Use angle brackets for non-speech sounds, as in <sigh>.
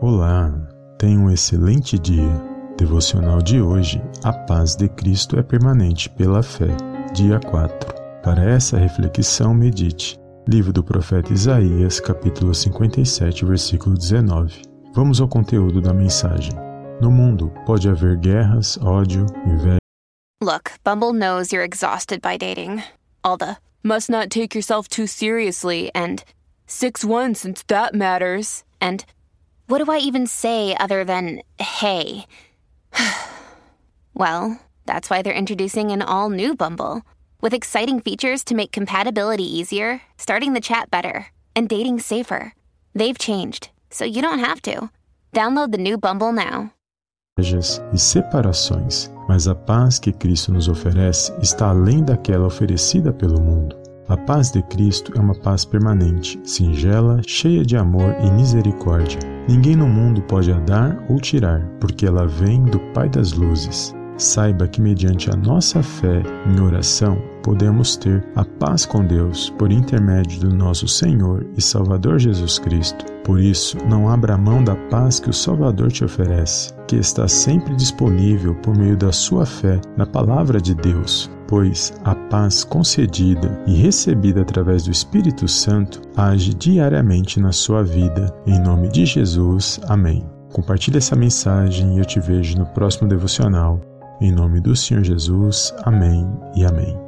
Olá, tenha um excelente dia. Devocional de hoje: A paz de Cristo é permanente pela fé. Dia 4. Para essa reflexão, medite. Livro do profeta Isaías, capítulo 57, versículo 19. Vamos ao conteúdo da mensagem. No mundo pode haver guerras, ódio, inveja. Look, Bumble knows you're exhausted by dating. All the must not take yourself too seriously and 6 1 since that matters. And what do I even say other than hey? <sighs> well, that's why they're introducing an all new Bumble with exciting features to make compatibility easier, starting the chat better, and dating safer. They've changed, so you don't have to. Download the new Bumble now. e separações, mas a paz que Cristo nos oferece está além daquela oferecida pelo mundo. A paz de Cristo é uma paz permanente, singela, cheia de amor e misericórdia. Ninguém no mundo pode a dar ou tirar, porque ela vem do Pai das luzes. Saiba que, mediante a nossa fé em oração, podemos ter a paz com Deus por intermédio do nosso Senhor e Salvador Jesus Cristo. Por isso, não abra mão da paz que o Salvador te oferece, que está sempre disponível por meio da sua fé na Palavra de Deus pois a paz concedida e recebida através do Espírito Santo age diariamente na sua vida. Em nome de Jesus, amém. Compartilhe essa mensagem e eu te vejo no próximo devocional. Em nome do Senhor Jesus, amém e amém.